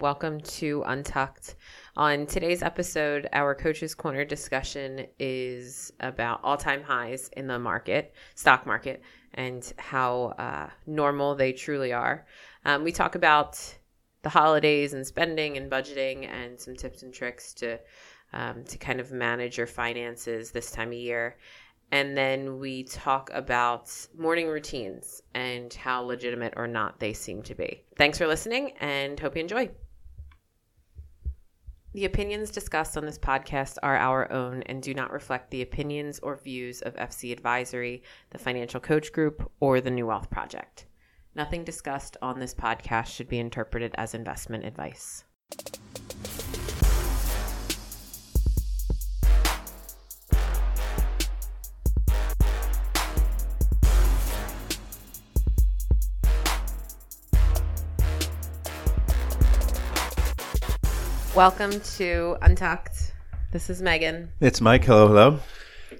Welcome to Untucked. On today's episode, our Coaches Corner discussion is about all time highs in the market, stock market, and how uh, normal they truly are. Um, we talk about the holidays and spending and budgeting and some tips and tricks to um, to kind of manage your finances this time of year. And then we talk about morning routines and how legitimate or not they seem to be. Thanks for listening and hope you enjoy. The opinions discussed on this podcast are our own and do not reflect the opinions or views of FC Advisory, the Financial Coach Group, or the New Wealth Project. Nothing discussed on this podcast should be interpreted as investment advice. Welcome to Untucked. This is Megan. It's Mike. Hello, hello.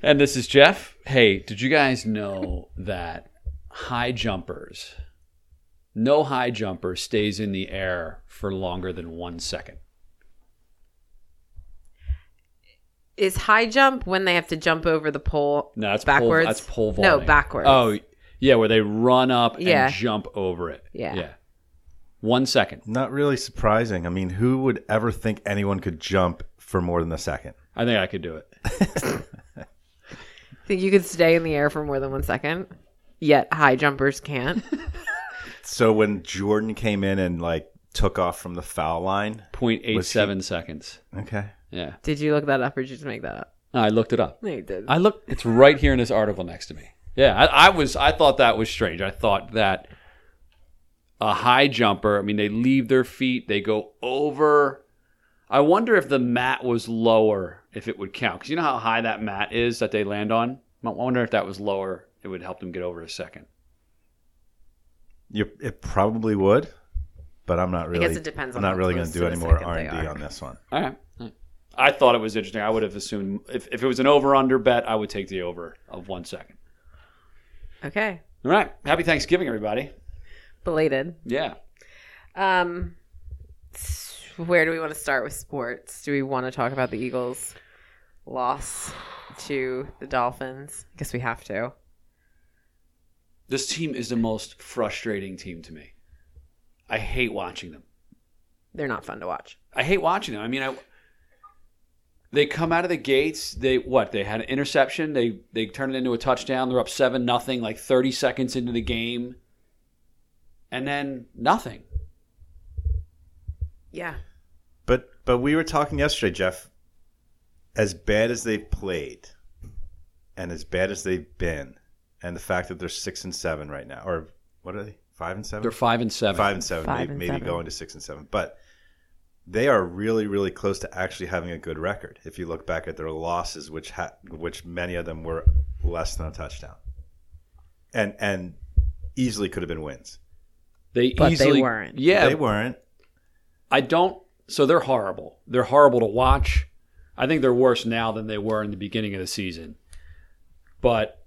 And this is Jeff. Hey, did you guys know that high jumpers, no high jumper stays in the air for longer than one second? Is high jump when they have to jump over the pole No, that's backwards? Pole, that's pole vaulting. No, backwards. Oh, yeah, where they run up Yeah. and jump over it. Yeah. Yeah. One second. Not really surprising. I mean, who would ever think anyone could jump for more than a second? I think I could do it. Think you could stay in the air for more than one second? Yet high jumpers can't. So when Jordan came in and like took off from the foul line, 0.87 seconds. okay, Yeah. Did you look that up or did you just make that up? No, I looked it up. No, you did. I look. It's right here in this article next to me. Yeah, I, I was. I thought that was strange. I thought that a high jumper. I mean, they leave their feet. They go over. I wonder if the mat was lower, if it would count. Because you know how high that mat is that they land on. I wonder if that was lower. It would help them get over a second. you, it probably would, but I'm not really. I guess it depends I'm not really going to to do any more R and D on this one. All right. I thought it was interesting. I would have assumed if, if it was an over under bet, I would take the over of one second. okay. All right. Happy Thanksgiving, everybody. Belated. Yeah. Um where do we want to start with sports? Do we want to talk about the Eagles loss to the Dolphins? I guess we have to. This team is the most frustrating team to me. I hate watching them. They're not fun to watch. I hate watching them. I mean, I, they come out of the gates. They what? They had an interception. They they turn it into a touchdown. They're up seven nothing. Like thirty seconds into the game, and then nothing. Yeah. But but we were talking yesterday, Jeff. As bad as they've played, and as bad as they've been, and the fact that they're six and seven right now, or what are they? Five and 7 They're five and seven. five and seven, Five maybe, and maybe seven. going to six and seven. But they are really, really close to actually having a good record. If you look back at their losses, which ha- which many of them were less than a touchdown, and and easily could have been wins. They But they easily weren't. Yeah, they weren't. I don't. So they're horrible. They're horrible to watch. I think they're worse now than they were in the beginning of the season. But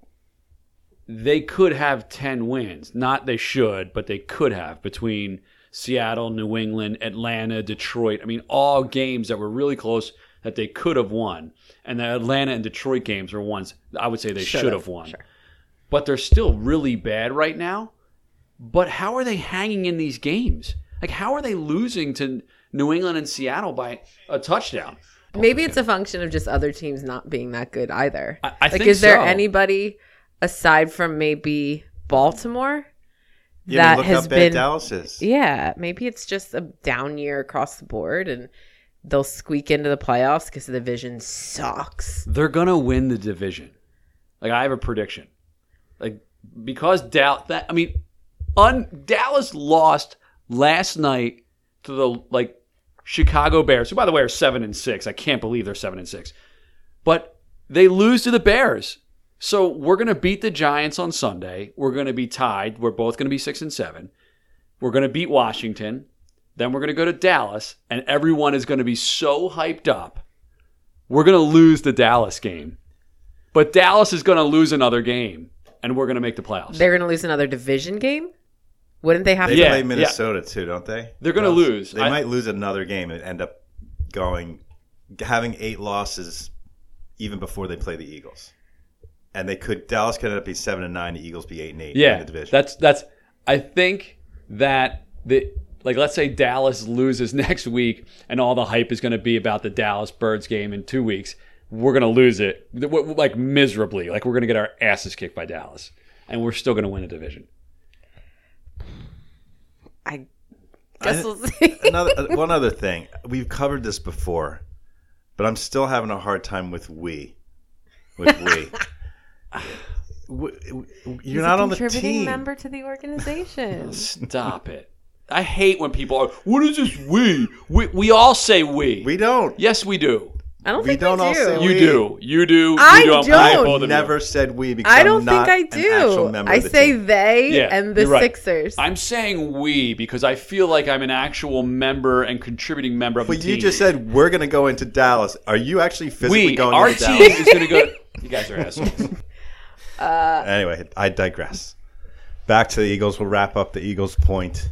they could have 10 wins. Not they should, but they could have between Seattle, New England, Atlanta, Detroit. I mean, all games that were really close that they could have won. And the Atlanta and Detroit games were ones I would say they should, have won. Sure. But they're still really bad right now. But how are they hanging in these games? Like, how are they losing to New England and Seattle by a touchdown? Maybe it's a function of just other teams not being that good either. I- I like, think is there so. anybody aside from maybe Baltimore Yeah, that look has how been? Dallas is. Yeah, maybe it's just a down year across the board, and they'll squeak into the playoffs because the division sucks. They're gonna win the division. Like, I have a prediction. Like, because Dallas, that I mean, un, Dallas lost last night to the like Chicago Bears, who by the way are seven and six. I can't believe they're seven and six, but they lose to the Bears. So we're gonna beat the Giants on Sunday. We're gonna be tied. We're both gonna be six and seven. We're gonna beat Washington. Then we're gonna go to Dallas, and everyone is gonna be so hyped up. We're gonna lose the Dallas game, but Dallas is gonna lose another game, and we're gonna make the playoffs. They're to lose another division game. Wouldn't they have They to? Play yeah. Minnesota too, don't they? They're gonna Dallas? lose. They I- might lose another game and end up going having eight losses even before they play the Eagles. And they could Dallas could end up being seven and nine. The Eagles be eight and eight in Yeah, the division. that's that's. I think that the like let's say Dallas loses next week, and all the hype is going to be about the Dallas Birds game in two weeks. We're going to lose it w- w- like miserably. Like we're going to get our asses kicked by Dallas, and we're still going to win the division. I guess I- we'll see. another uh, one other thing. We've covered this before, but I'm still having a hard time with we. With we. W- w- You're He's not a on the contributing team. member to the organization. Stop it! I hate when people are. What is this? We we we all say we. We don't. yes, we do. I don't We think don't we all do. say You We- do. You do. I you do. I'm don't. proud of both I've of you. never said we because I I'm don't think I an actual do. member I the say team. they Yeah, and the right. Sixers. I'm saying we because I feel like I'm an actual member and contributing member of But the team. But you just said we're going to go into Dallas. Are you actually physically we, going our into team Dallas? is going to go. You guys are assholes. Uh, anyway, I digress. Back to the Eagles. We'll wrap up the Eagles' point.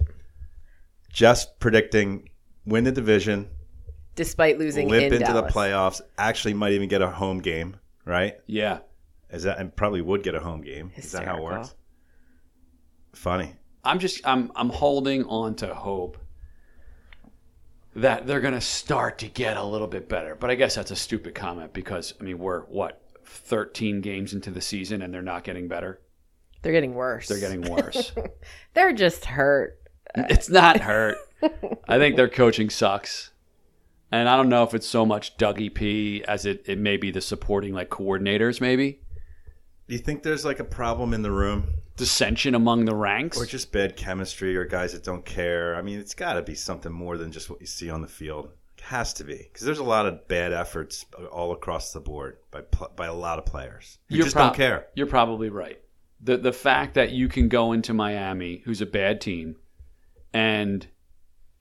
Just predicting win the division, despite losing limp in into Dallas. the playoffs. Actually, might even get a home game. Right? Yeah. Is that and probably would get a home game? Is that how it works? Funny. I'm just I'm I'm holding on to hope that they're going to start to get a little bit better. But I guess that's a stupid comment because I mean we're what 13 games into the season and they're not getting better. They're getting worse. They're getting worse. They're just hurt. it's not hurt. I think their coaching sucks. And I don't know if it's so much Dougie P as it, it may be the supporting like coordinators, maybe. Do you think there's like a problem in the room, Dissension among the ranks. or just bad chemistry, or guys that don't care? I mean, it's got to be something more than just what you see on the field. It has to be because there's a lot of bad efforts all across the board by by a lot of players You're just prob- don't care. You're probably right. The the fact that you can go into Miami, who's a bad team, and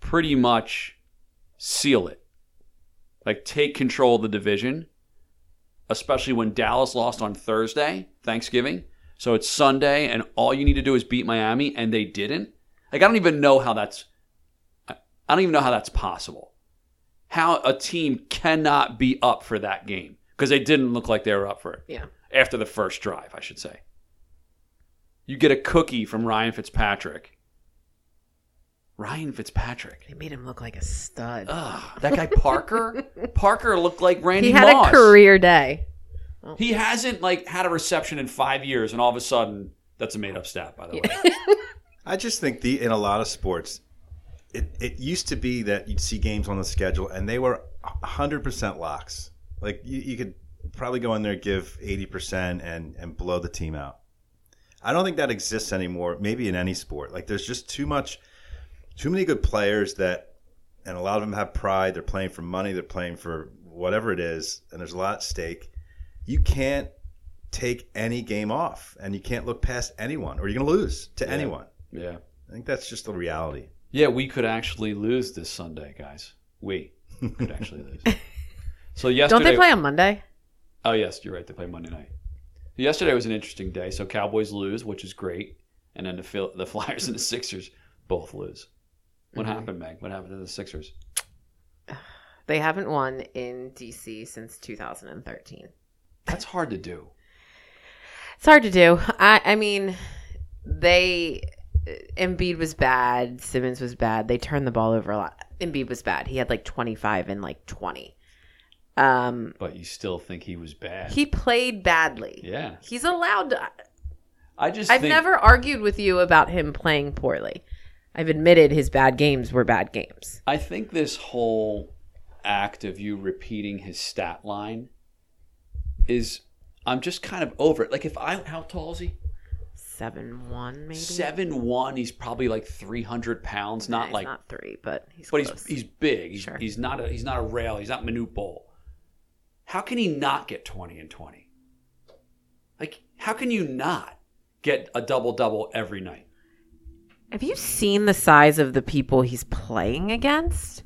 pretty much seal it. Like take control of the division, especially when Dallas lost on Thursday, Thanksgiving. So it's Sunday and all you need to do is beat Miami and they didn't. Like I don't even know how that's I don't even know how that's possible. How a team cannot be up for that game because they didn't look like they were up for it Yeah. after the first drive, I should say. You get a cookie from Ryan Fitzpatrick. Ryan Fitzpatrick. They made him look like a stud. Ugh, that guy Parker. Parker looked like Randy he had Moss. a career day. He hasn't like had a reception in five years, and all of a sudden, that's a made up stat, by the way. I just think the in a lot of sports, it, it used to be that you'd see games on the schedule and they were 100% locks. Like you, you could probably go in there, give 80% and, and blow the team out. I don't think that exists anymore, maybe in any sport. Like there's just too much, too many good players that, and a lot of them have pride. They're playing for money, they're playing for whatever it is, and there's a lot at stake. You can't take any game off and you can't look past anyone or you're going to lose to anyone. yeah. I think that's just the reality. Yeah, we could actually lose this Sunday, guys. We could actually lose. So yesterday, Don't they play on Monday? Oh yes, you're right. They play Monday night. Yesterday was an interesting day. So Cowboys lose, which is great, and then the the Flyers and the Sixers both lose. What Mm-hmm. happened, Meg? What happened to the Sixers? They haven't won in DC since 2013. That's hard to do. It's hard to do. I, I mean, they Embiid was bad. Simmons was bad. They turned the ball over a lot. Embiid was bad. He had like 25 and like 20. Um, But you still think he was bad? he played badly. yeah. He's allowed to. I just I've think, never argued with you about him playing poorly. I've admitted his bad games were bad games. I think this whole act of you repeating his stat line is. I'm just kind of over it. Like if I, how tall is he? Seven one maybe. Seven one. He's probably like 300 pounds. Not he's like not three, but he's but close. he's he's big. He's, Sure. he's not a he's not a rail. He's not Manute Bol. How can he not get twenty and twenty? Like how can you not get a double double every night? Have you seen the size of the people he's playing against?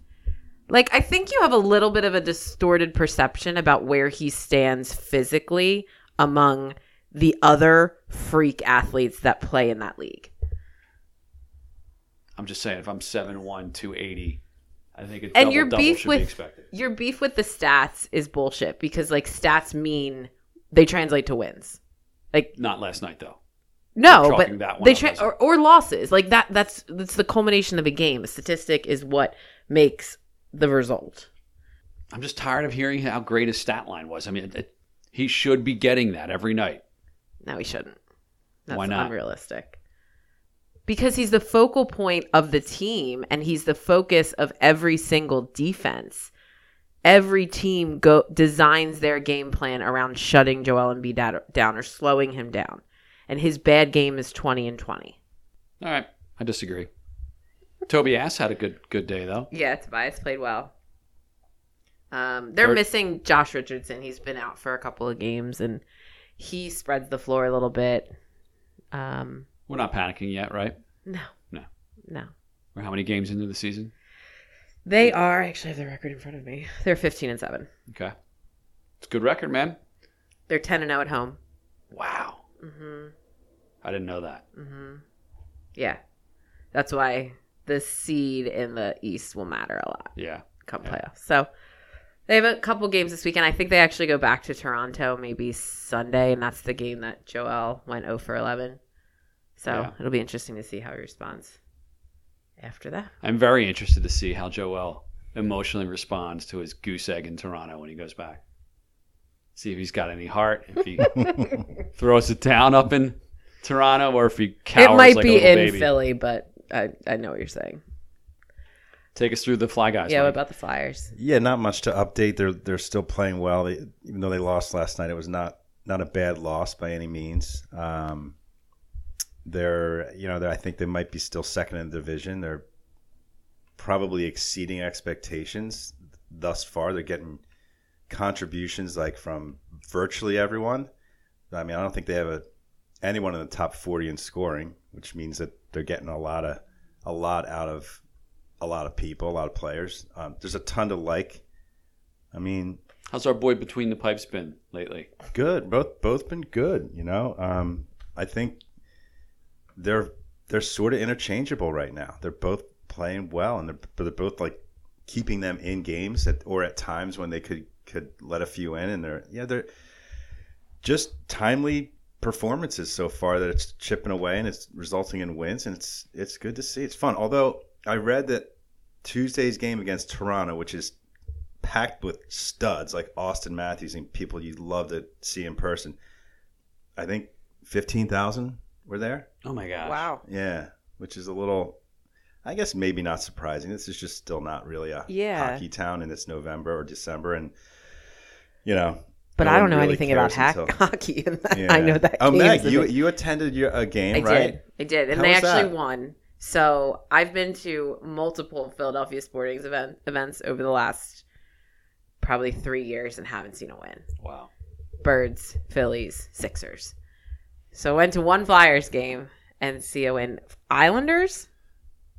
Like, I think you have a little bit of a distorted perception about where he stands physically among the other freak athletes that play in that league. I'm just saying, if I'm 7'1", 280, I think it's And double your beef with- be. Your beef with the stats is bullshit because like stats mean they translate to wins. Like Not last night though. No, but that they tra- or, or losses like that. That's that's the culmination of a game. A statistic is what makes the result. I'm just tired of hearing how great his stat line was. I mean, it, he should be getting that every night. No, he shouldn't. That's Why not? unrealistic. Because he's the focal point of the team and he's the focus of every single defense. Every team go designs their game plan around shutting Joel Embiid down or slowing him down. And his bad game is 20 and 20. All right, I disagree. Tobias had a good good day though. Yeah, Tobias played well. Um, they're Third- missing Josh Richardson. He's been out for a couple of games and he spreads the floor a little bit. Um, We're not panicking yet, right? no. No. No. We're how many games into the season? They are I actually have the record in front of me. They're 15 and 7. Okay, it's a good record, man. They're 10 and 0 at home. Wow, Mhm. I didn't know that. Mhm. Yeah. That's why the seed in the East will matter a lot Yeah, come Yeah. playoffs. So they have a couple games this weekend. I think they actually go back to Toronto maybe Sunday, and that's the game that Joel went 0 for 11. So Yeah. it'll be interesting to see how he responds after that. I'm very interested to see how Joel emotionally responds to his goose egg in Toronto when he goes back. See if he's got any heart. If he throws it down up in Toronto, or if he cowers it might like be a in baby. Philly, but I, I know what you're saying. Take us through the Fly Guys. yeah, what about the Flyers? Yeah, not much to update. They're they're still playing well. They, even though they lost last night, it was not not a bad loss by any means. Um, they're you know they're, I think they might be still second in the division. They're probably exceeding expectations thus far. They're getting contributions like from virtually everyone. I mean, I don't think they have a anyone in the top forty in scoring, which means that they're getting a lot of a lot out of a lot of people, a lot of players. Um, there's a ton to like. I mean, How's our boy between the pipes been lately? good. Both both been good. You know, um, I think they're they're sort of interchangeable right now. They're both playing well, and they're but they're both like keeping them in games at, or at times when they could could let a few in, and they're yeah they're just timely performances so far that it's chipping away and it's resulting in wins, and it's it's good to see. It's fun. Although I read that Tuesday's game against Toronto, which is packed with studs like Auston Matthews and people you'd love to see in person. I think fifteen thousand were there. Oh my gosh! Wow. Yeah, which is a little, I guess maybe not surprising. This is just still not really a Yeah. hockey town, and it's November or December, and you know. But no I don't know really anything about cares hack- until- hockey. And Yeah. I know that. Oh, game's Meg, you you attended your a game, I right? did. I did, and How they actually that? won. So I've been to multiple Philadelphia Sporting event, events over the last probably three years and haven't seen a win. Wow. Birds, Phillies, Sixers. So I went to one Flyers game and see a win. Islanders?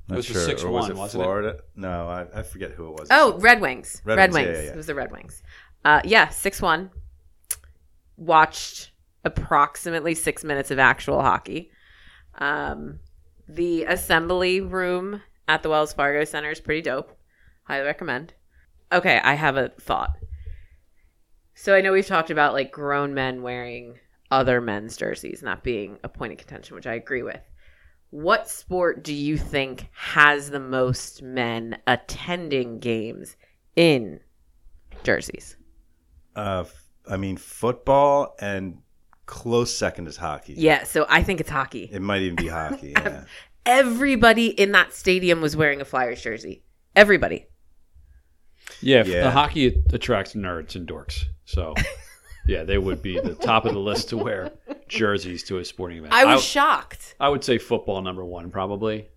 Not It was the sure. 6-1, Or was it wasn't it? Florida? No, I, I forget who it was. Oh, Red Wings. Red Red, Wings, Wings. yeah, yeah, yeah. It was the Red Wings. Uh, yeah, six one. Watched approximately six minutes of actual hockey. Um, the assembly room at the Wells Fargo Center is pretty dope. Highly recommend. Okay, I have a thought. So I know we've talked about like grown men wearing other men's jerseys not being a point of contention, which I agree with. What sport do you think has the most men attending games in jerseys? Uh, I mean, football and close second is hockey. Yeah, so I think it's hockey. It might even be hockey. Yeah. Everybody in that stadium was wearing a Flyers jersey. Everybody. Yeah, Yeah. the hockey attracts nerds and dorks. So, yeah, they would be the top of the list to wear jerseys to a sporting event. I was shocked. I would say football number one probably.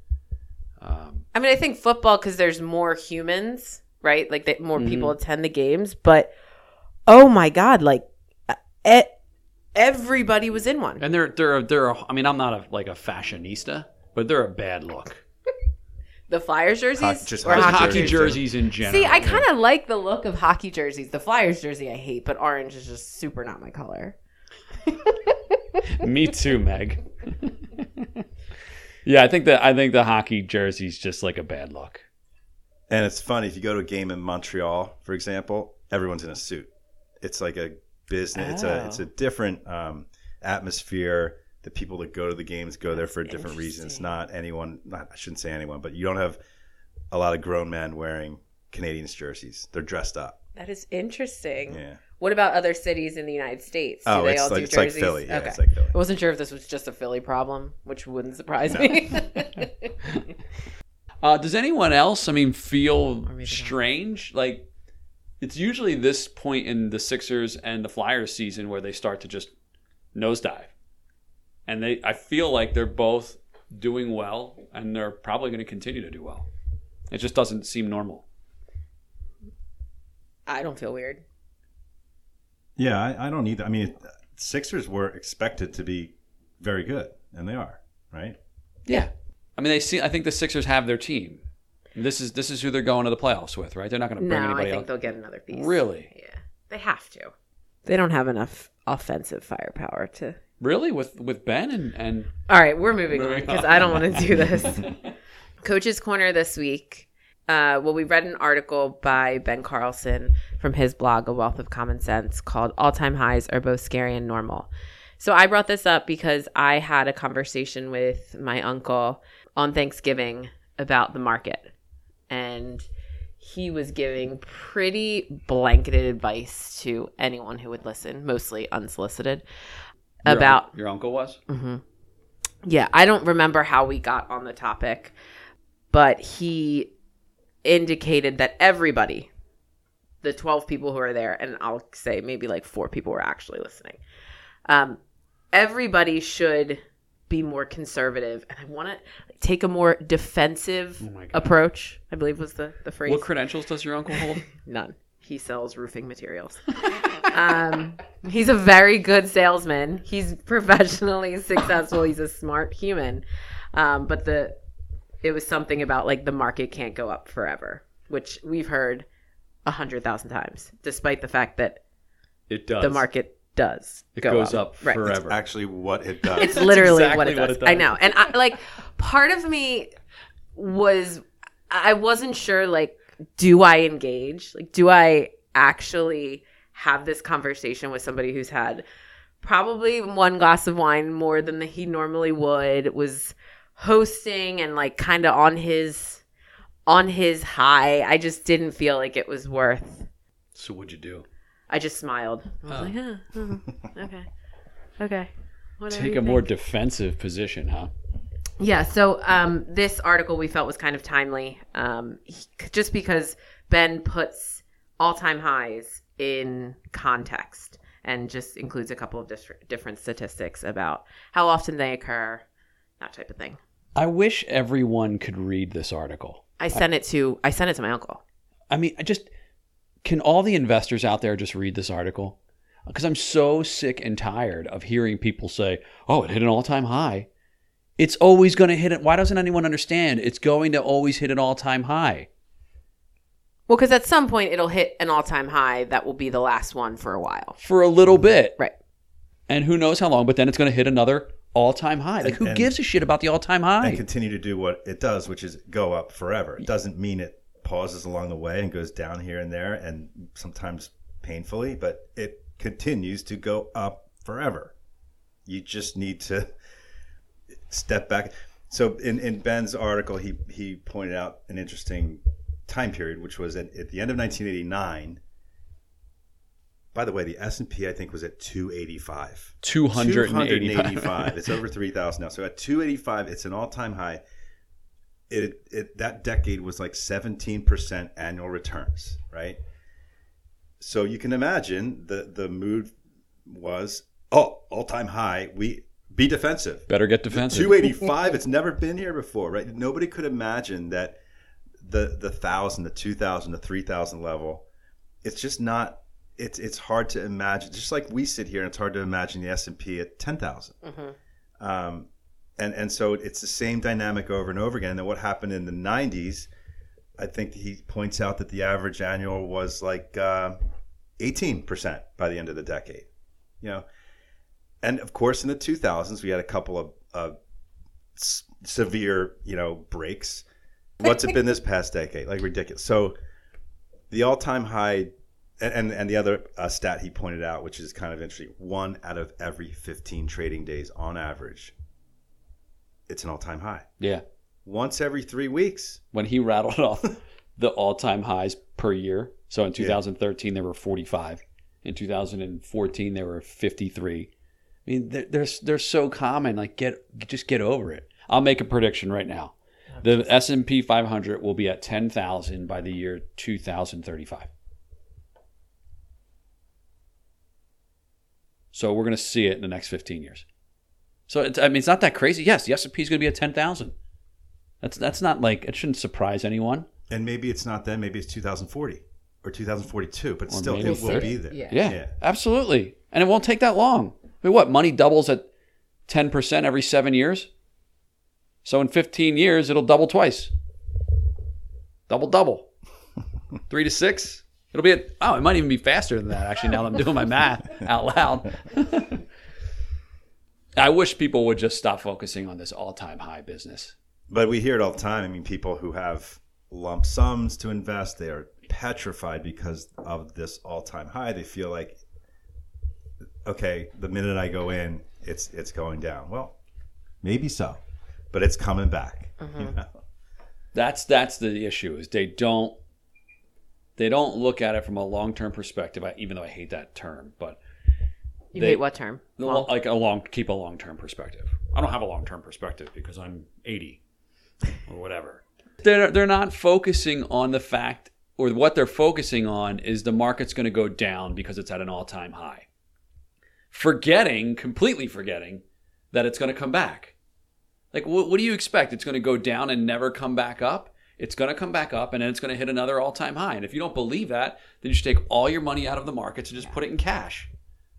Um, I mean, I think football because there's more humans, right? Like that more people Mm-hmm. attend the games, but oh my god, like e- everybody was in one. and they're they're they're. a- I mean, I'm not a like a fashionista, but they're a bad look. The Flyers jerseys Hockey- just or hockey Hockey, hockey, jerseys. jerseys in general. See, I kind of like the look of hockey jerseys. The Flyers jersey I hate, but orange is just super not my color. Me too, Meg. Yeah, I think that I think the hockey jersey's just like a bad look. And it's funny if you go to a game in Montreal, for example, everyone's in a suit. It's like a business. It's a it's a different um, atmosphere. The people that go to the games go there for a different reason. It's not anyone. Not I shouldn't say anyone, but you don't have a lot of grown men wearing Canadiens jerseys. They're dressed up. That is interesting. Yeah. What about other cities in the United States? Do Oh, they it's all like do it's like? Philly. Yeah, okay. it's like Philly. I wasn't sure if this was just a Philly problem, which wouldn't surprise me. Uh, does anyone else, I mean, feel maybe not. strange? Like, it's usually this point in the Sixers and the Flyers season where they start to just nosedive. And they, I feel like they're both doing well, and they're probably going to continue to do well. It just doesn't seem normal. I don't feel weird. Yeah, I, I don't either. I mean, Sixers were expected to be very good, and they are, right? Yeah. I mean, they see. I think the Sixers have their team. This is this is who they're going to the playoffs with, right? They're not going to bring No, I think else. they'll get another piece. Really, Yeah, they have to. They don't have enough offensive firepower to. really, with with Ben and and All right, we're moving, on because. I don't want to do this. Coach's Corner this week. Uh, well, we read an article by Ben Carlson from his blog, A Wealth of Common Sense, called All Time Highs Are Both Scary and Normal. So I brought this up because I had a conversation with my uncle on Thanksgiving about the market. And he was giving pretty blanketed advice to anyone who would listen, mostly unsolicited, your about un- your uncle was. yeah, I don't remember how we got on the topic, but he indicated that everybody, the 12 people who are there, and I'll say maybe like four people were actually listening, um, everybody should be more conservative. And I want to take a more defensive Oh approach, I believe was the, the phrase. What credentials does your uncle hold? None. He sells roofing materials. um, he's a very good salesman. He's professionally successful. He's a smart human. Um, but the it was something about like the market can't go up forever, which we've heard a hundred thousand times, despite the fact that It does. the market does. It go goes up Right. forever. Actually, what it does. It's literally exactly what, it what does. it does. I know. And I like part of me was I wasn't sure like do I engage? Like do I actually have this conversation with somebody who's had probably one glass of wine more than he normally would, was hosting and like kind of on his on his high. I just didn't feel like it was worth so what'd you do? I just smiled. I was Oh. like, yeah, oh, okay. Okay. Whatever Take you a more think. defensive position, huh? Yeah, so um, this article we felt was kind of timely, um, he- just because Ben puts all-time highs in context and just includes a couple of dis- different statistics about how often they occur, that type of thing. I wish everyone could read this article. I sent it to I sent it to my uncle. I mean, I just can all the investors out there just read this article? Because I'm so sick and tired of hearing people say, "Oh, it hit an all-time high." It's always going to hit it. Why doesn't anyone understand? It's going to always hit an all-time high. Well, because at some point it'll hit an all-time high that will be the last one for a while. for a little bit. Right. And who knows how long, but then it's going to hit another all-time high. Like who and- gives a shit about the all-time high? and continue to do what it does, which is go up forever. It doesn't mean it pauses along the way and goes down here and there and sometimes painfully, but it continues to go up forever. You just need to step back. So in, in Ben's article, he, he pointed out an interesting time period, which was at, at the end of 1989. By the way, the S&P I think was at 285. 285. 285. it's over 3,000 now. So at 285, it's an all-time high. It, it that decade was like 17% annual returns, right? So you can imagine the the mood was oh all-time high. We be defensive. Better get defensive. 285. It's never been here before, right? Nobody could imagine that the the thousand, the 2,000, the 3,000 level. It's just not. It's it's hard to imagine. Just like we sit here, and it's hard to imagine the S and P at 10,000. Um, and and so it's the same dynamic over and over again. And what happened in the 90s? I think he points out that the average annual was like uh, 18% by the end of the decade. You know, and of course in the 2000s we had a couple of uh, s- severe, you know, breaks. What's it been this past decade? Like ridiculous. So the all-time high, and and, and the other uh, stat he pointed out, which is kind of interesting, one out of every 15 trading days on average, it's an all-time high. Yeah. Once every three weeks. When he rattled off the all-time highs per year. So in 2013 there were 45. In 2014 there were 53. I mean, they're they're, they're so common. Like get just get over it. I'll make a prediction right now. The S and P 500 will be at 10,000 by the year 2035. So we're going to see it in the next 15 years. So it's, I mean, it's not that crazy. Yes, the S and P is going to be at 10,000. That's that's not like it shouldn't surprise anyone. And maybe it's not then, maybe it's 2040 or 2042, but Or still maybe it will be there. Yeah. Yeah, Yeah. absolutely. And it won't take that long. I mean, what money doubles at 10% every seven years? So in 15 years, it'll double twice. Double, double. Three to six. It'll be at, oh, it might even be faster than that, actually, now that I'm doing my math out loud. I wish people would just stop focusing on this all time high business. But we hear it all the time. I mean, people who have lump sums to invest, they are petrified because of this all-time high. They feel like, okay, the minute I go in, it's it's going down. Well, maybe so, but it's coming back. Mm-hmm. you know? That's that's the issue is they don't they don't look at it from a long term perspective. I, even though I hate that term, but You They- hate what term? Well, like a long keep a long term perspective. I don't have a long term perspective because I'm 80 or whatever. They're they're not focusing on the fact or what they're focusing on is the market's going to go down because it's at an all time high. Forgetting, completely forgetting that it's going to come back. Like what, what do you expect? It's going to go down and never come back up? It's going to come back up and then it's going to hit another all time high. And if you don't believe that, then you should take all your money out of the markets and just put it in cash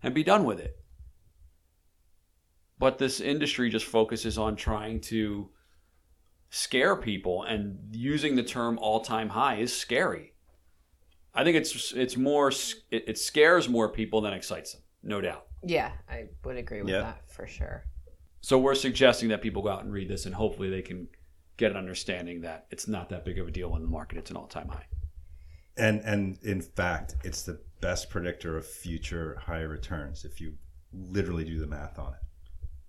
and be done with it. But this industry just focuses on trying to scare people, and using the term all-time high is scary. I think it's it's more it, it scares more people than excites them, no doubt. Yeah, I would agree with Yeah. that for sure. So we're suggesting that people go out and read this, and hopefully they can get an understanding that it's not that big of a deal in the market. It's an all-time high. And and in fact, it's the best predictor of future higher returns if you literally do the math on it.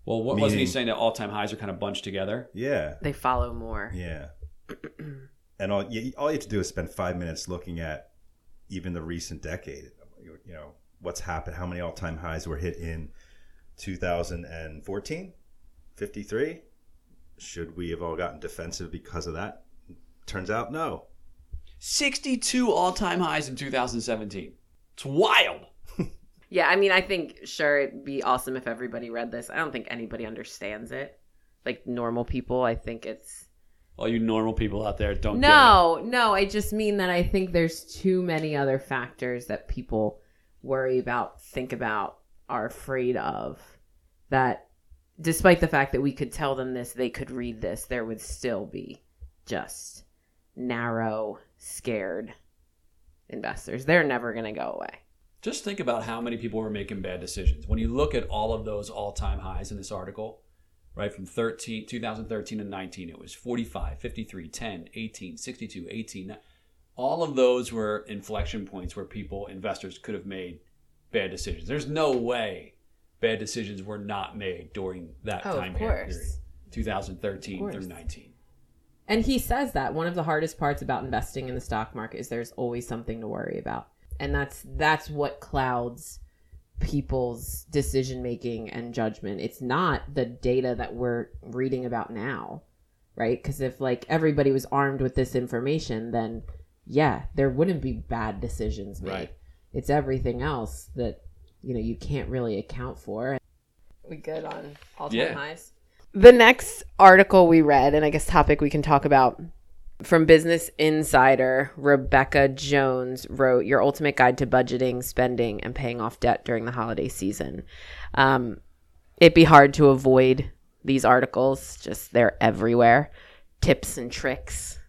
Well, what wasn't he saying that all-time highs are kind of bunched together? Yeah. They follow more. Yeah. and all you, all you have to do is spend five minutes looking at even the recent decade. You know what's happened, how many all-time highs were hit in 2014, 53. Should we have all gotten defensive because of that? Turns out, no. 62 all-time highs in 2017. It's wild. Yeah, I mean, I think sure it'd be awesome if everybody read this. I don't think anybody understands it. Like normal people, I think it's All you normal people out there don't. No, no, I just mean that I think there's too many other factors that people worry about, think about, are afraid of that despite the fact that we could tell them this, they could read this, there would still be just narrow, scared investors. They're never going to go away. Just think about how many people were making bad decisions. When you look at all of those all-time highs in this article, right from 13, 2013 and 19, it was 45, 53, 10, 18, 62, 18. All of those were inflection points where people, investors, could have made bad decisions. There's no way bad decisions were not made during that Oh, of time period, 2013 through 19. And he says that one of the hardest parts about investing in the stock market is there's always something to worry about. And that's that's what clouds people's decision making and judgment. It's not the data that we're reading about now, right? Cuz if like everybody was armed with this information, then yeah, there wouldn't be bad decisions made. Right. It's everything else that you know you can't really account for. We good on all time Yeah. highs? The next article we read, and I guess topic we can talk about from Business Insider, Rebecca Jones wrote Your Ultimate Guide to Budgeting, Spending, and Paying Off Debt During the Holiday Season. Um, it'd be hard to avoid these articles, just they're everywhere. Tips and tricks.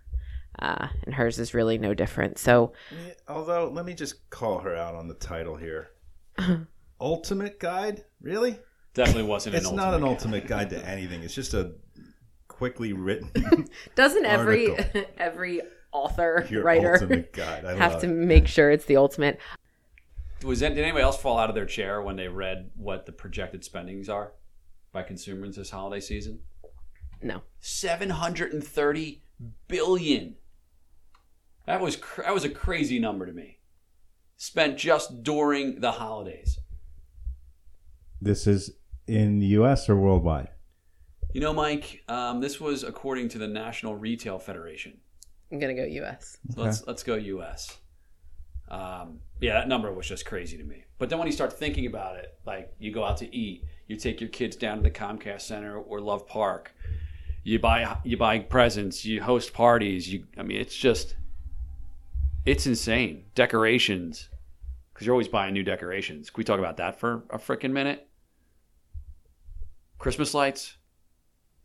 Uh, and hers is really no different. So, Yeah, Although, let me just call her out on the title here. Ultimate guide? Really? Definitely wasn't It's an not an ultimate ultimate guide to anything. It's just a quickly written Doesn't every Article. every author your writer ultimate guide. I have love to it. make sure it's the ultimate? Was that, did anybody else fall out of their chair when they read what the projected spendings are by consumers this holiday season? No. 730 billion. That was cr- that was a crazy number to me. Spent just during the holidays. This is in the U.S. or worldwide. You know, Mike, um, this was according to the National Retail Federation. I'm gonna go U.S. So Let's let's go U.S. Um, yeah, that number was just crazy to me. But then when you start thinking about it, like you go out to eat, you take your kids down to the Comcast Center or Love Park, you buy you buy presents, you host parties. You, I mean, it's just it's insane. Decorations, because you're always buying new decorations. Can we talk about that for a freaking minute? Christmas lights,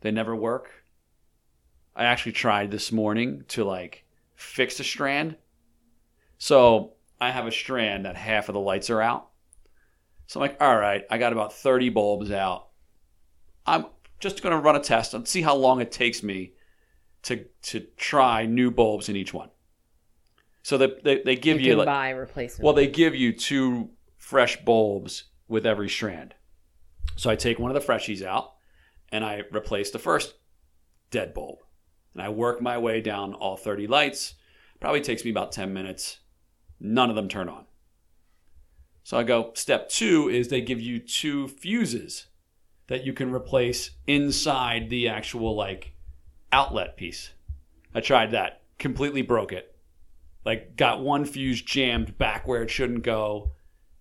they never work. I actually tried this morning to like fix a strand. So I have a strand that half of the lights are out. So I'm like, all right, I got about 30 bulbs out. I'm just going to run a test and see how long it takes me to to try new bulbs in each one. So they, they, they give you you, like, buy replacement. well, they give you two fresh bulbs with every strand. So I take one of the freshies out and I replace the first dead bulb. And I work my way down all 30 lights. Probably takes me about 10 minutes. None of them turn on. So I go, step two is they give you two fuses that you can replace inside the actual like outlet piece. I tried that, completely broke it like got one fuse jammed back where it shouldn't go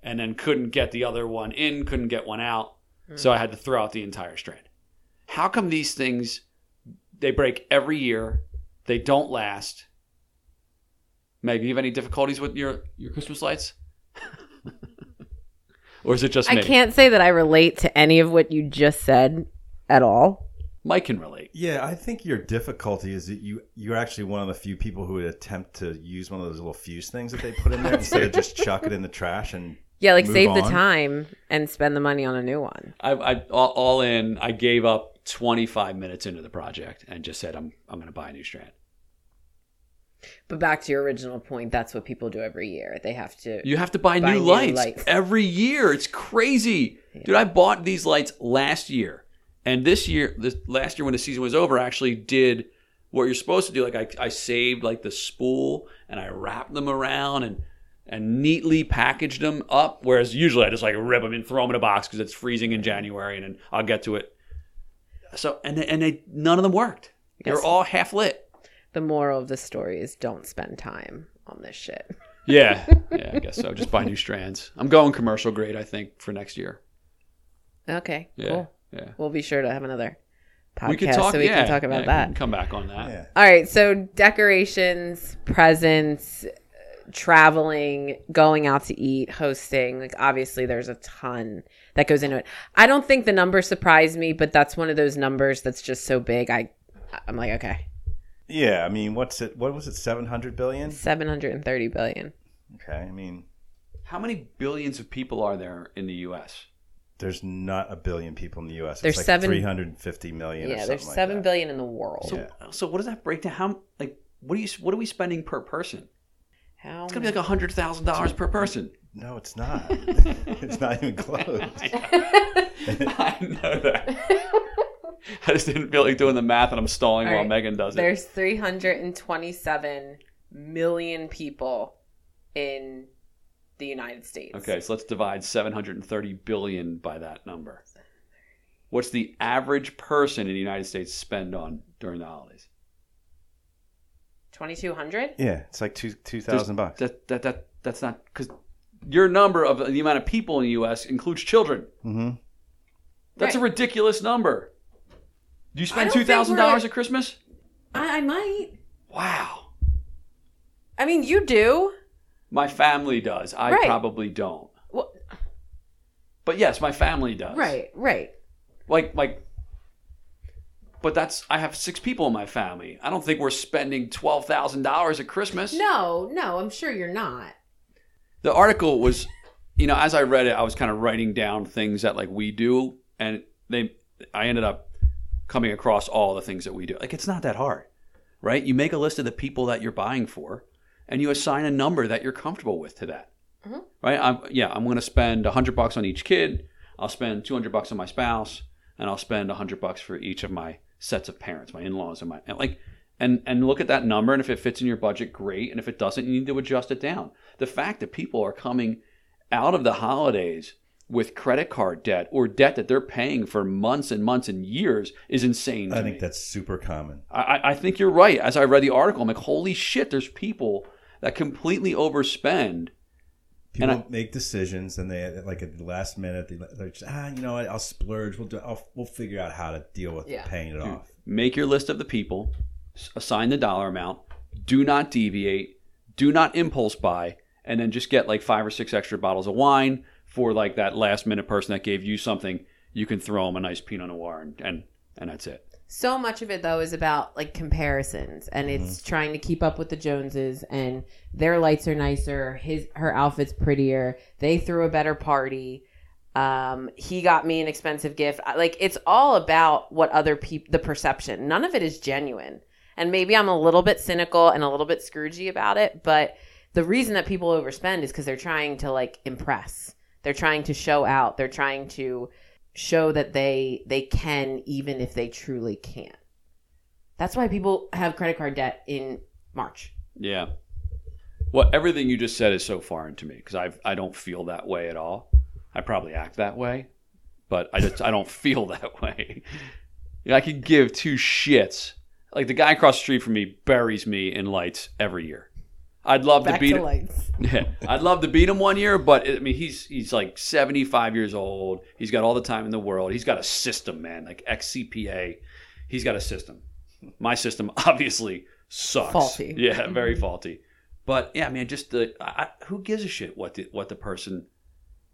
and then couldn't get the other one in couldn't get one out so i had to throw out the entire strand. How come these things they break every year they don't last? Meg do you have any difficulties with your your christmas lights? Or is it just me? I can't say that I relate to any of what you just said at all. mike can relate. Yeah, I think your difficulty is that you you're actually one of the few people who would attempt to use one of those little fuse things that they put in there instead of just chuck it in the trash and Yeah, like Move save the time and spend the money on a new one. I, I all, all in i gave up 25 minutes into the project and just said i'm i'm going to buy a new strand But back to your original point, that's what people do every year. They have to. You have to buy, Buy new, new lights, lights. every year. It's crazy. Dude, I bought these lights last year. And this year, this last year when the season was over, I actually did what you're supposed to do. Like I, I saved like the spool and I wrapped them around and and neatly packaged them up. Whereas usually I just like rip them and throw them in a box because it's freezing in January and then I'll get to it. So and they, and they none of them worked. They're Yes. all half lit. the moral of the story is don't spend time on this shit. Yeah, yeah, I guess so. Just buy new strands. I'm going commercial grade, I think, for next year. Okay, Yeah, cool. yeah. We'll be sure to have another podcast we could talk. so we yeah, can talk about yeah, that. We come back on that. yeah. All right, so decorations, presents, traveling, going out to eat, hosting, like obviously there's a ton that goes into it. I don't think the number surprised me, but that's one of those numbers that's just so big. I I'm like, okay. Yeah, I mean, what's it? What was it? Seven hundred billion. 730 billion. Okay, I mean, How many billions of people are there in the U.S.? there's not a billion people in the U.S. There's it's like seven- three hundred fifty million. or Yeah, something there's like seven that. billion in the world. So, so what does that break down? How like what do you what are we spending per person? How It's gonna be like hundred thousand dollars per person. No, it's not. it's not even close. I know that. I just didn't feel like doing the math, and I'm stalling All while right. Megan does it. There's 327 million people in the United States. Okay, so let's divide 730 billion by that number. What's the average person in the United States spend on during the holidays? 2200? Yeah, it's like two two thousand bucks. That that that that's not because your number of the amount of people in the U.S. includes children. Mm-hmm. That's a ridiculous number. Do you spend don't two think thousand we're dollars at Christmas? I, I might. Wow. I mean, you do. My family does. I Right. probably don't. Well, But yes, my family does. right, right. Like like. But that's I have six people in my family. I don't think we're spending twelve thousand dollars at Christmas. No, no, I'm sure you're not. the article was you know as i read it i was kind of writing down things that like we do and they i ended up coming across all the things that we do. Like it's not that hard, right? You make a list of the people that you're buying for, and you assign a number that you're comfortable with to that, mm-hmm. right? I'm, yeah, I'm going to spend hundred bucks on each kid. I'll spend two hundred bucks on my spouse, and I'll spend hundred bucks for each of my sets of parents, my in-laws, and my and like. And, and look at that number, and if it fits in your budget, great. And if it doesn't, you need to adjust it down. The fact that people are coming out of the holidays with credit card debt or debt that they're paying for months and months and years is insane. I think me. that's super common. I, I- I think you're right. As I read the article, I'm like, holy shit, there's people that completely overspend. People I- make decisions, and they like at the last minute, they, they're just ah, you know, what, I'll splurge. We'll do. I'll, we'll figure out how to deal with Yeah. paying it off. Make your list of the people, assign the dollar amount, do not deviate, do not impulse buy, and then just get like five or six extra bottles of wine for like that last minute person that gave you something. You can throw them a nice Pinot Noir, and and, and that's it. So much of it though is about like comparisons and it's trying to keep up with the Joneses and their lights are nicer, his her outfit's prettier, they threw a better party. Um he got me an expensive gift. Like it's all about what other people the perception. None of it is genuine. And maybe I'm a little bit cynical and a little bit scroogey about it, but the reason that people overspend is cuz they're trying to like impress. They're trying to show out. They're trying to show that they they can even if they truly can't. That's why people have credit card debt in March. Yeah. Well, everything you just said is so foreign to me because I I don't feel that way at all. I probably act that way, but I just I don't feel that way. I could give two shits. Like the guy across the street from me buries me in lights every year. I'd love to beat to him. Yeah, I'd love to beat him one year, but I mean, he's he's like seventy five years old. He's got all the time in the world. He's got a system, man, like XCPA. He's got a system. My system obviously sucks. Faulty. Yeah, very faulty. But yeah, man, just the I, I- who gives a shit what the what the person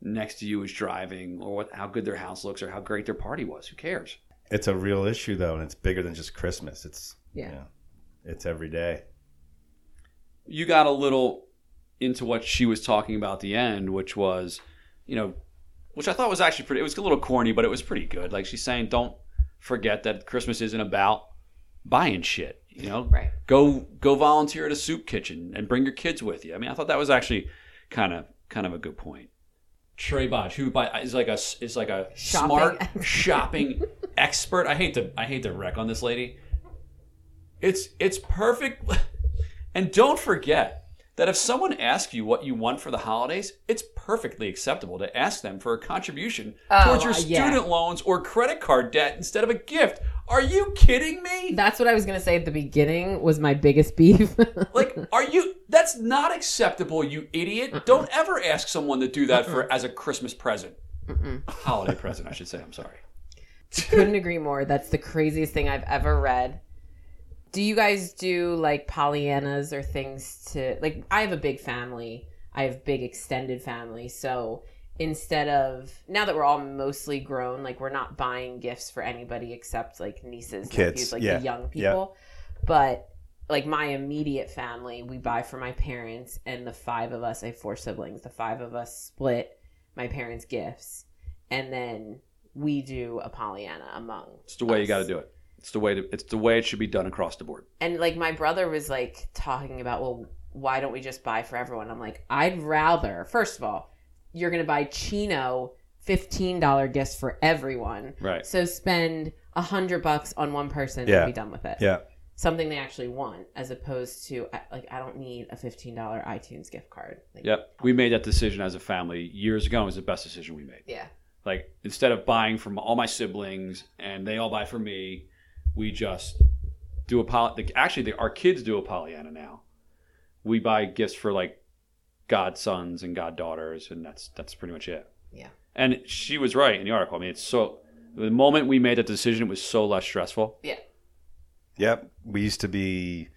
next to you is driving or what how good their house looks or how great their party was. Who cares? It's a real issue though, and it's bigger than just Christmas. It's Yeah. you know, it's every day. You got a little into what she was talking about at the end, which was, you know, which I thought was actually pretty. It was a little corny, but it was pretty good. Like she's saying, don't forget that Christmas isn't about buying shit. You know, Right. go go volunteer at a soup kitchen and bring your kids with you. I mean, I thought that was actually kind of kind of a good point. Trey Bodge, who by, is like a is like a Shopping smart shopping expert. I hate to I hate to wreck on this lady. It's it's perfect. And don't forget that if someone asks you what you want for the holidays, it's perfectly acceptable to ask them for a contribution Oh, towards your uh, yeah. student loans or credit card debt instead of a gift. Are you kidding me? That's what I was gonna say at the beginning was my biggest beef. Like, are you? That's not acceptable, you idiot. Don't ever ask someone to do that for as a Christmas present, holiday present, I should say. I'm sorry. couldn't agree more. That's the craziest thing I've ever read. Do you guys do like Pollyannas or things to like? I have a big family. I have big extended family. So instead of now that we're all mostly grown, like we're not buying gifts for anybody except like nieces, Kids, nephews, like yeah, the young yeah. people. But like my immediate family, we buy for my parents, and the five of us. I have four siblings. The five of us split my parents' gifts, and then we do a Pollyanna among. It's the way you got to do it. It's the way to. It's the way it should be done across the board. And like my brother was like talking about, well, why don't we just buy for everyone? I'm like, I'd rather. First of all, you're gonna buy Chino fifteen dollar gifts for everyone. Right. So spend a hundred bucks on one person Yeah. and be done with it. Yeah. Something they actually want, as opposed to like I don't need a fifteen dollar iTunes gift card. Like, Yep. We made that decision as a family years ago. It was the best decision we made. Yeah. Like instead of buying from all my siblings and they all buy for me, we just do a poly. the- Actually, the, our kids do a Pollyanna now. We buy gifts for like godsons and goddaughters, and that's that's pretty much it. Yeah. And she was right in the article. I mean, it's so the moment we made that decision, it was so less stressful. Yeah. Yep. We used to be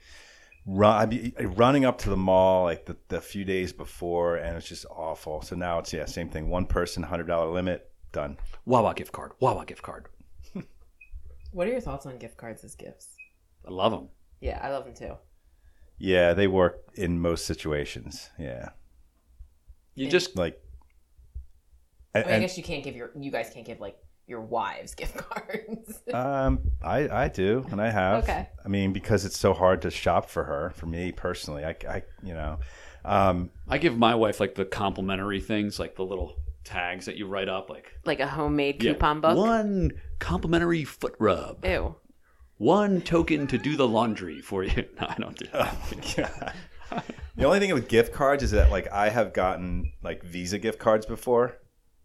run, I'd be running up to the mall like the, the few days before, and it's just awful. So now it's yeah, same thing. One person, hundred dollar limit, done. Wawa gift card. Wawa gift card. What are your thoughts on gift cards as gifts? I love them. Yeah, I love them too. Yeah, they work in most situations. Yeah, You just like. I, mean, I guess you can't give your you guys can't give like your wives gift cards? Um, I I do, and I have. Okay. I mean, because it's so hard to shop for her. For me personally, I, I you know, um, I give my wife like the complimentary things, like the little tags that you write up, like like a homemade yeah, coupon book? One complimentary foot rub. Ew. One token to do the laundry for you. No, I don't do that. Oh, yeah. the only thing with gift cards is that like I have gotten like Visa gift cards before,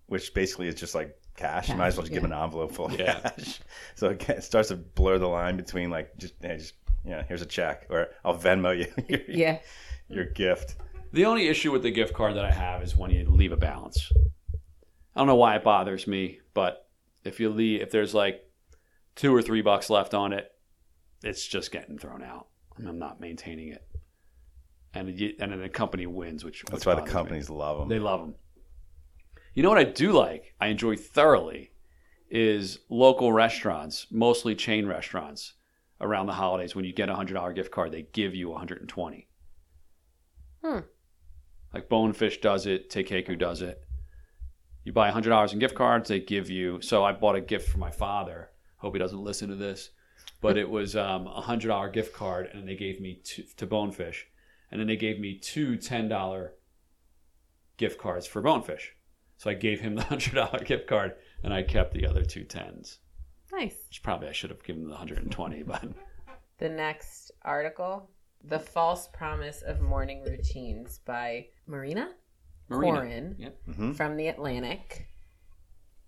which basically is just like cash. you might as well just give yeah. an envelope full of Yeah. cash. So it, it starts to blur the line between like just, yeah, just yeah, here's a check, or I'll Venmo you your, Yeah. your gift. The only issue with the gift card that I have is when you leave a balance. I don't know why it bothers me, but if you leave, if there's like two or three bucks left on it, it's just getting thrown out. and I'm not maintaining it, and you, and then the company wins, which That's which why the bothers me. companies love them. They love them. You know what I do like? I enjoy thoroughly is local restaurants, mostly chain restaurants around the holidays. When you get a hundred dollar gift card, they give you 120. Hmm. Like Bonefish does it, Teikoku does it. You buy hundred dollars in gift cards, they give you. So I bought a gift for my father. Hope he doesn't listen to this, but it was um, a hundred dollar gift card, and they gave me two, to Bonefish, and then they gave me two ten dollar gift cards for Bonefish. So I gave him the hundred dollar gift card, and I kept the other two tens. Nice. Which probably I should have given him the hundred and twenty, but The next article The False Promise of Morning Routines by Marina, Marina. Koren Yep. Mhm. from The Atlantic.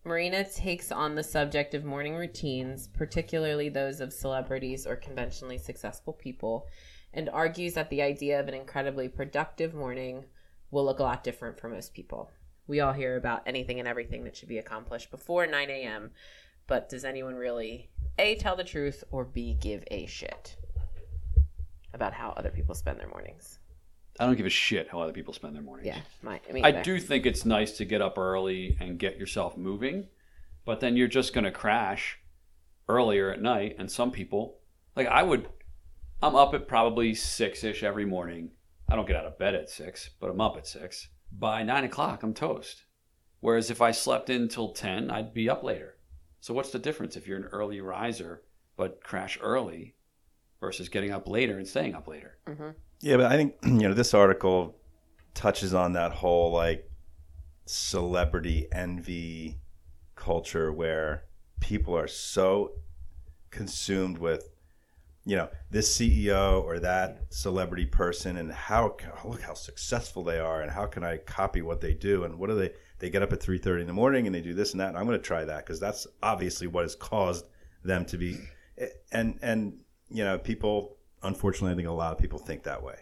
Marina takes on the subject of morning routines, particularly those of celebrities or conventionally successful people, and argues that the idea of an incredibly productive morning will look a lot different for most people. We all hear about anything and everything that should be accomplished before 9 a.m., but does anyone really A, tell the truth, or B, give a shit about how other people spend their mornings? I don't give a shit how other people spend their mornings. Yeah, my, me I do think it's nice to get up early and get yourself moving, but then you're just going to crash earlier at night. And some people, like I would, I'm up at probably six ish every morning. I don't get out of bed at six, but I'm up at six. By nine o'clock, I'm toast. Whereas if I slept in till 10, I'd be up later. So what's the difference if you're an early riser but crash early versus getting up later and staying up later? Mm-hmm. Yeah, but I think you know this article touches on that whole like celebrity envy culture where people are so consumed with you know this CEO or that celebrity person and how look how successful they are and how can I copy what they do and what do they they get up at 3:30 in the morning and they do this and that and I'm going to try that because that's obviously what has caused them to be and and you know people unfortunately I think a lot of people think that way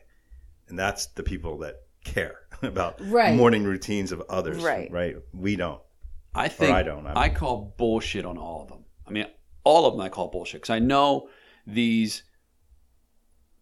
and that's the people that care about Right. morning routines of others Right. right we don't I think I don't, I I, call bullshit on all of them. I mean, all of them I call bullshit because I know these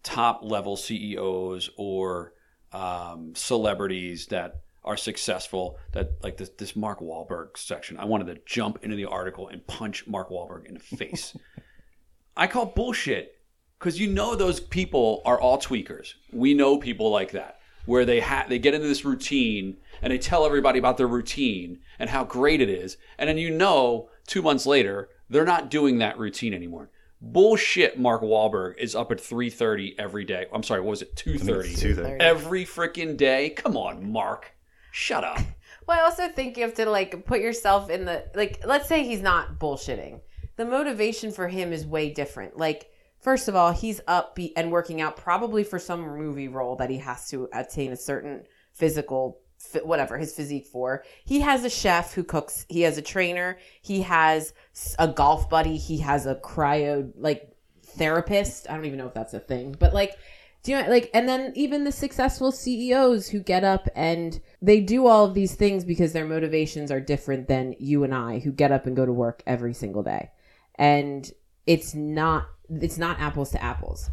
top level CEOs or um, celebrities that are successful. That like this this Mark Wahlberg section. I wanted to jump into the article and punch Mark Wahlberg in the face. I call bullshit because you know those people are all tweakers. We know people like that where they ha- they get into this routine and they tell everybody about their routine and how great it is, and then you know two months later they're not doing that routine anymore. Bullshit. Mark Wahlberg is up at three thirty every day. I'm sorry, what was it? Two thirty. 2:30. Every freaking day. Come on, Mark. Shut up. Well, I also think you have to like put yourself in the like. Let's say he's not bullshitting. The motivation for him is way different. Like, first of all, he's upbeat and working out probably for some movie role that he has to attain a certain physical, whatever his physique for. He has a chef who cooks. He has a trainer. He has a golf buddy. He has a cryo like therapist. I don't even know if that's a thing, but like do you know, like and then even the successful CEOs who get up and they do all of these things because their motivations are different than you and I who get up and go to work every single day. And it's not it's not apples to apples.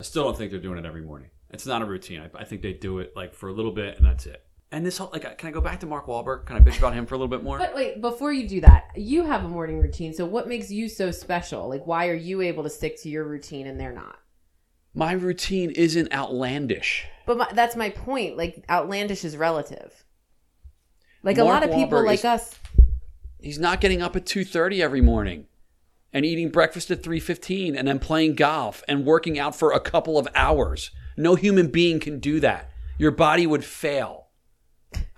I still don't think they're doing it every morning. It's not a routine. I, I think they do it like for a little bit and that's it. And this whole like, can I go back to Mark Wahlberg? Can I bitch about him for a little bit more? But wait, before you do that, you have a morning routine. So what makes you so special? Like why are you able to stick to your routine and they're not? My routine isn't outlandish. But my, that's my point. Like outlandish is relative. Like a lot of people Wahlberg like is- us he's not getting up at 2:30 every morning and eating breakfast at 3:15 and then playing golf and working out for a couple of hours. No human being can do that. Your body would fail.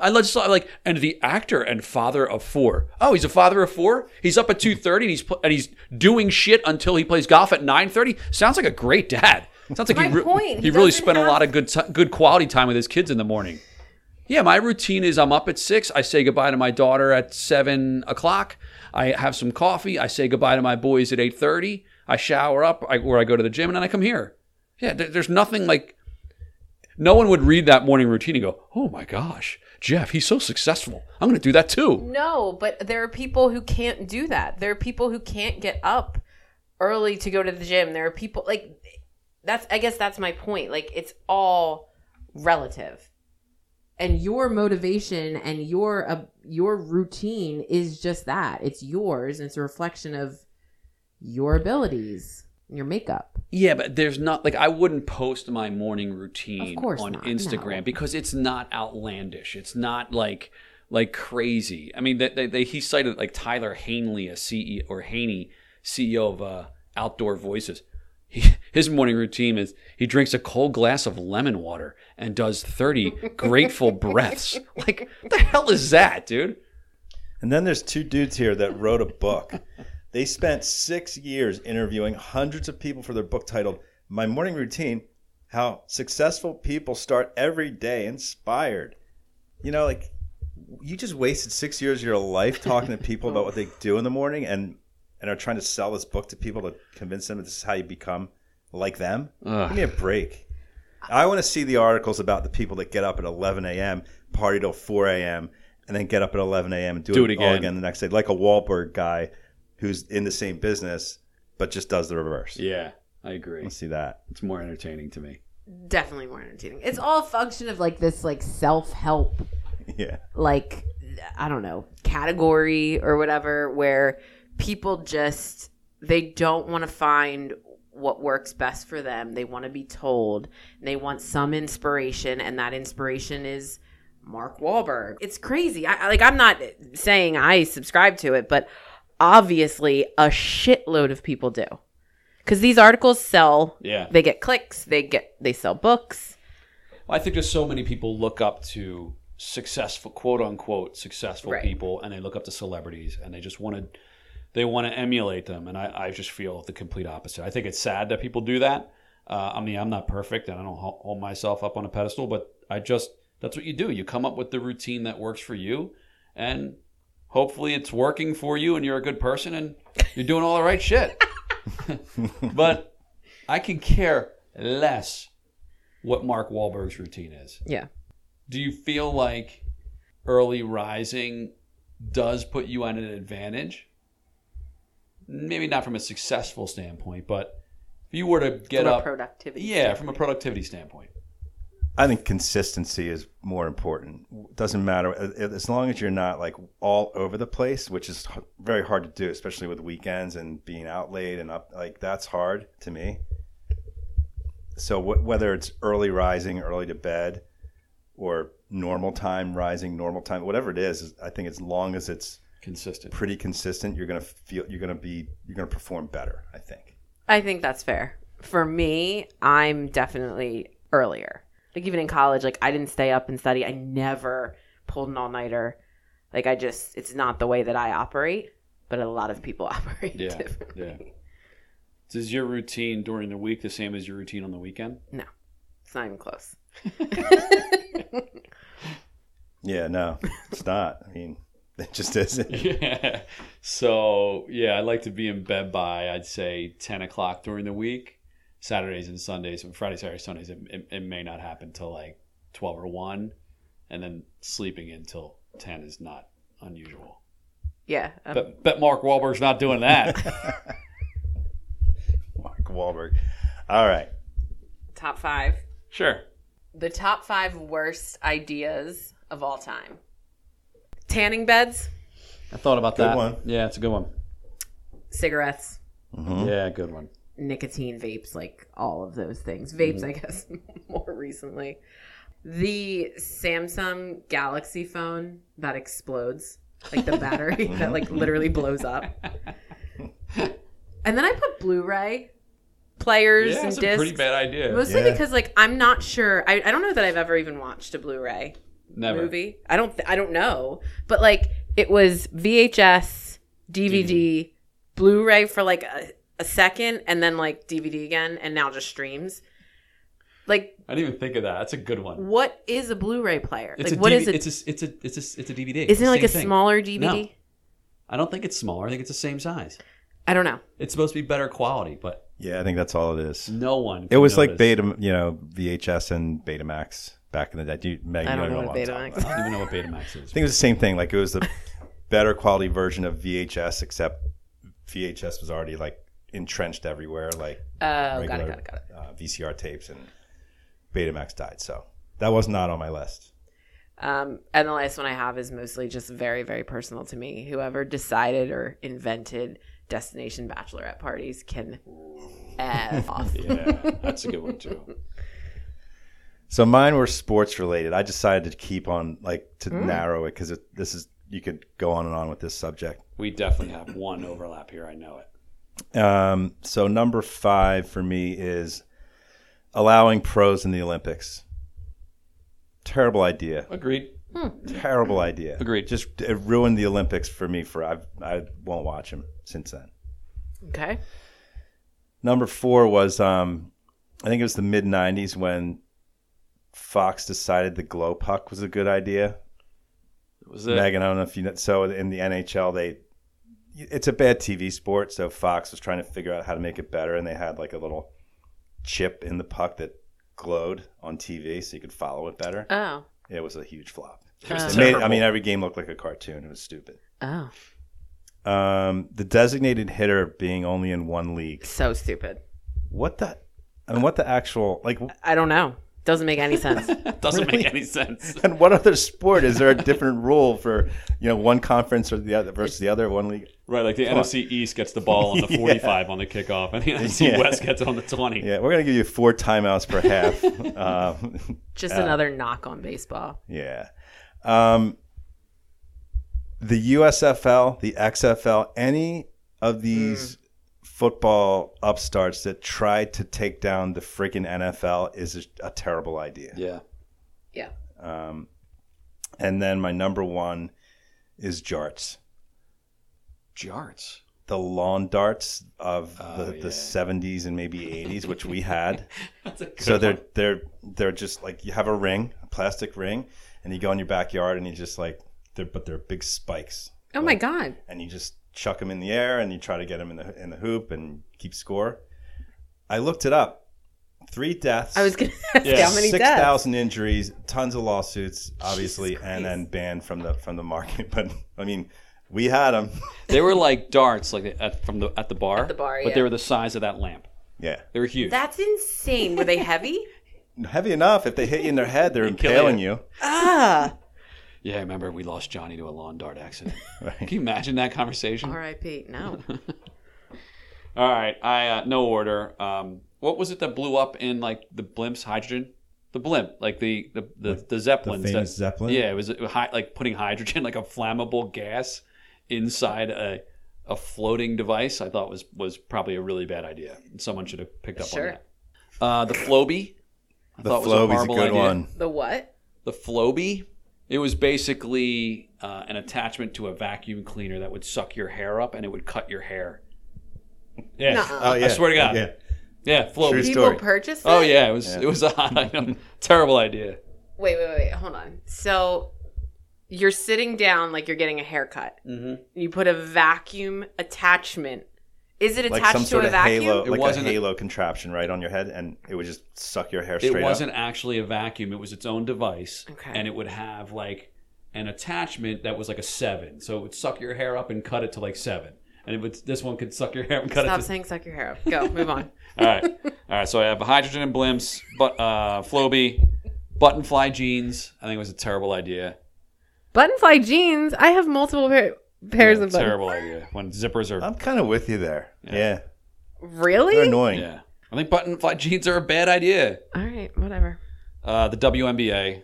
I just saw like, and the actor and father of four. Oh, he's a father of four. He's up at two thirty, and he's pl- and he's doing shit until he plays golf at nine thirty. Sounds like a great dad. Sounds like he, re- point, he, he really spent a lot of good ti good quality time with his kids in the morning. Yeah, my routine is I'm up at six. I say goodbye to my daughter at seven o'clock. I have some coffee. I say goodbye to my boys at eight thirty. I shower up, I, or I go to the gym, and then I come here. Yeah, there, there's nothing like. No one would read that morning routine and go, "Oh my gosh, Jeff, he's so successful. I'm going to do that too." No, but there are people who can't do that. There are people who can't get up early to go to the gym. There are people like that's I guess that's my point. Like it's all relative. And your motivation and your uh, your routine is just that. It's yours and it's a reflection of your abilities, your makeup. Yeah, but there's not like I wouldn't post my morning routine on not, Instagram no. because it's not outlandish. It's not like like crazy. I mean, they, they, they, he cited like Tyler Hanley, a CEO or Haney, CEO of uh, Outdoor Voices. He, his morning routine is he drinks a cold glass of lemon water and does 30 grateful breaths. Like, what the hell is that, dude? And then there's two dudes here that wrote a book. They spent six years interviewing hundreds of people for their book titled My Morning Routine How Successful People Start Every Day Inspired. You know, like, you just wasted six years of your life talking to people about what they do in the morning and, and are trying to sell this book to people to convince them that this is how you become like them. Ugh. Give me a break. I want to see the articles about the people that get up at 11 a.m., party till 4 a.m., and then get up at 11 a.m. and do, Do it, it all again. again the next day, like a Wahlberg guy who's in the same business but just does the reverse. Yeah, I agree. Let's see that. It's more entertaining to me. Definitely more entertaining. It's all a function of like this like self-help Yeah. like I don't know category or whatever where people just they don't want to find what works best for them. They want to be told. They want some inspiration, and that inspiration is Mark Wahlberg. It's crazy. I like. I'm not saying I subscribe to it, but obviously a shitload of people do because these articles sell. Yeah. They get clicks. They get they sell books. I think just so many people look up to successful, quote unquote, successful Right. people, and they look up to celebrities, and they just want to, they want to emulate them. And I, I just feel the complete opposite. I think it's sad that people do that. Uh, I mean, I'm not perfect, and I don't hold myself up on a pedestal, but I just that's what you do. You come up with the routine that works for you, and hopefully it's working for you, and you're a good person, and you're doing all the right shit. but I can care less what Mark Wahlberg's routine is. Yeah. Do you feel like early rising does put you at an advantage? Maybe not from a successful standpoint, but if you were to get From a up, productivity. yeah, from a productivity standpoint. I think consistency is more important. Doesn't matter as long as you're not like all over the place, which is very hard to do, especially with weekends and being out late and up. Like that's hard to me. So wh- whether it's early rising, early to bed, or normal time rising, normal time, whatever it is, is- I think as long as it's Consistent. pretty consistent, you're gonna feel you're gonna be you're gonna perform better. I think. I think that's fair. For me, I'm definitely earlier. Like even in college, like I didn't stay up and study. I never pulled an all nighter. Like I just, it's not the way that I operate. But a lot of people operate Yeah, differently. yeah. Is your routine during the week the same as your routine on the weekend? No, it's not even close. Yeah, no, it's not. I mean, it just isn't. Yeah. So yeah, I'd like to be in bed by I'd say ten o'clock during the week. Saturdays and Sundays, and Friday, Saturday, Sundays, it, it, it may not happen till like twelve or one, and then sleeping until ten is not unusual. Yeah, um, But bet Mark Wahlberg's not doing that. Mark Wahlberg. All right. top five. sure. The top five worst ideas of all time. Tanning beds, I thought about Good that. one. Yeah, it's a good one. cigarettes, mm-hmm. Yeah, good one. nicotine vapes, like all of those things. Vapes, mm-hmm. I guess, more recently. The Samsung Galaxy phone that explodes. like the battery mm-hmm. that like literally blows up. And then I put Blu-ray players Yeah, and that's a discs. pretty bad idea. Mostly Yeah. because like I'm not sure. I, I don't know that I've ever even watched a Blu-ray Never. movie. I don't th- I don't know. But like it was VHS, DVD, Blu-ray for like a, a second and then like DVD again and now just streams. Like I didn't even think of that. That's a good one. what is a Blu-ray player? It's like a what DV- is it? It's a it's a it's a it's a DVD. Isn't it like a Same thing. smaller DVD? No. I don't think it's smaller. I think it's the same size. I don't know. It's supposed to be better quality, but Yeah, I think that's all it is. no one. It can was like notice. Beta, you know, VHS and Betamax back in the day. Do you, Meg, I you don't know what what I'm Betamax about. I don't even know what Betamax is. I think it was the same thing. Like it was the better quality version of VHS, except VHS was already like entrenched everywhere, like Oh, got it, regular got it, got it. Uh, VCR tapes, and Betamax died. So that was not on my list. Um, and the last one I have is mostly just very, very personal to me. Whoever decided or invented destination bachelorette parties can f off. Yeah, that's a good one too. So mine were sports related. I decided to keep on like to Hmm. narrow it because this is you could go on and on with this subject. We definitely have one overlap here. I know it. Um, so number five for me is allowing pros in the Olympics. Terrible idea. Agreed. Terrible idea. Agreed. Just it ruined the Olympics for me. For I I won't watch them since then. Okay. Number four was um, I think it was the mid '90s when Fox decided the glow puck was a good idea. Was it? Megan, I don't know if you know. So in the NHL, they it's a bad TV sport. So Fox was trying to figure out how to make it better, and they had like a little chip in the puck that glowed on TV, so you could follow it better. Oh. It was a huge flop. It was Uh, made, I mean, every game looked like a cartoon. It was stupid. Oh. Um, the designated hitter being only in one league. So stupid. What the? I mean, what the actual like? I don't know. Doesn't make any sense. Doesn't Really? make any sense. And what other sport is there a different rule for you know one conference or the other versus the other one league? Right, like the NFC East gets the ball on the 45 on the kickoff, and the NFC Yeah. West gets it on the 20. Yeah, we're gonna give you four timeouts per half. um, Just another knock on baseball. yeah, um, the USFL, the XFL, any of these football upstarts that tried to take down the freaking NFL is a, a terrible idea. Yeah. Yeah. Um, and then my number one is jarts. Jarts. the lawn darts of Oh, the, yeah. the 70s and maybe 80s which we had That's a good so they're they're they're just like you have a ring a plastic ring and you go in your backyard and you just like they're but they're big spikes Oh my god. and you just chuck them in the air and you try to get them in the in the hoop and keep score i looked it up three deaths I was gonna ask Yeah. how many six deaths. thousand injuries tons of lawsuits obviously Jesus and Christ. then banned from the from the market but i mean we had them They were like darts, like at, from the at the bar. At the bar, but yeah. they were the size of that lamp. yeah They were huge. That's insane. Were they heavy? heavy enough if they hit you in their head they're kill impaling you. you ah. Yeah, I remember we lost Johnny to a lawn dart accident. Right. Can you imagine that conversation? R.I.P. No. All right, I uh, no order. Um, what was it that blew up in like the blimps? Hydrogen, the blimp, like the the the, the The zeppelins. famous that, Zeppelin? Yeah, it was uh, hy- like putting hydrogen, like a flammable gas, inside a a floating device. I thought was was probably a really bad idea. Someone should have picked up Sure. on that. Uh, the Flowbee. I The thought was a Flowbee's a good idea. one. the what? The Flowbee. It was basically uh, an attachment to a vacuum cleaner that would suck your hair up and it would cut your hair. Yeah, Nuh-uh. Oh, I swear to God. Yeah. yeah, Flowbee. True People story. purchase it? Oh yeah, it was Yeah. it was a hot item. Terrible idea. Wait, wait, wait. Hold on. So you're sitting down like you're getting a haircut. Mm-hmm. You put a vacuum attachment. Is it Like attached some to sort a of vacuum? halo, It like a wasn't a- halo contraption right on your head, and it would just suck your hair straight. Up. It wasn't up. actually a vacuum; it was its own device, Okay. and it would have like an attachment that was like a seven, so it would suck your hair up and cut it to like seven, and it would this one could suck your hair and cut Stop it. To, saying suck your hair up. Go, move on. all right, all right. So I have a hydrogen and blimps, but uh, Flowbee, button fly jeans. I think it was a terrible idea. Buttonfly jeans. I have multiple pair, pairs Yeah, of buttons. terrible idea when zippers are. I'm kind of with you there. Yeah, Really? they're annoying. yeah, I think button fly jeans are a bad idea. All right, whatever. Uh, the WNBA,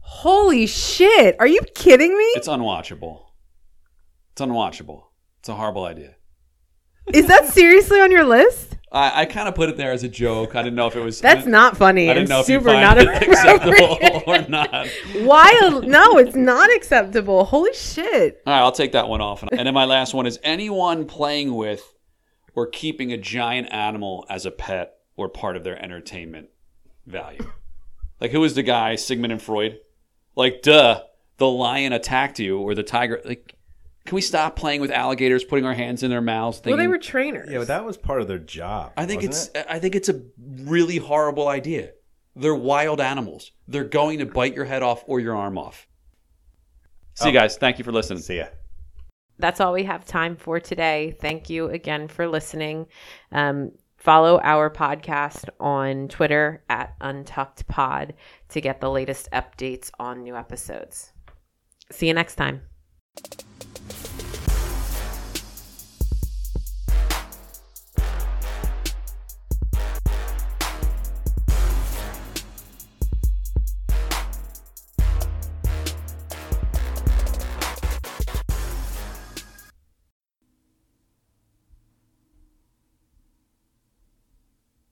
Holy shit. Are you kidding me? it's unwatchable. It's unwatchable. It's a horrible idea. Is that seriously on your list? I, I kind of put it there as a joke. I didn't know if it was. That's didn't- funny. I didn't know if you super find not it acceptable or not. Why? No, it's not acceptable. Holy shit. All right, I'll take that one off. And then my last one is anyone playing with or keeping a giant animal as a pet or part of their entertainment value. Like who was the guy, Sigmund and Freud? Like, duh, the lion attacked you or the tiger. Like, can we stop playing with alligators, putting our hands in their mouths? Well, they were trainers. Yeah, but that was part of their job. I think wasn't it's it? I think it's a really horrible idea. They're wild animals. They're going to bite your head off or your arm off. See you Oh. guys. Thank you for listening. See ya. that's all we have time for today. Thank you again for listening. Um, follow our podcast on Twitter at Untucked Pod to get the latest updates on new episodes. See you next time.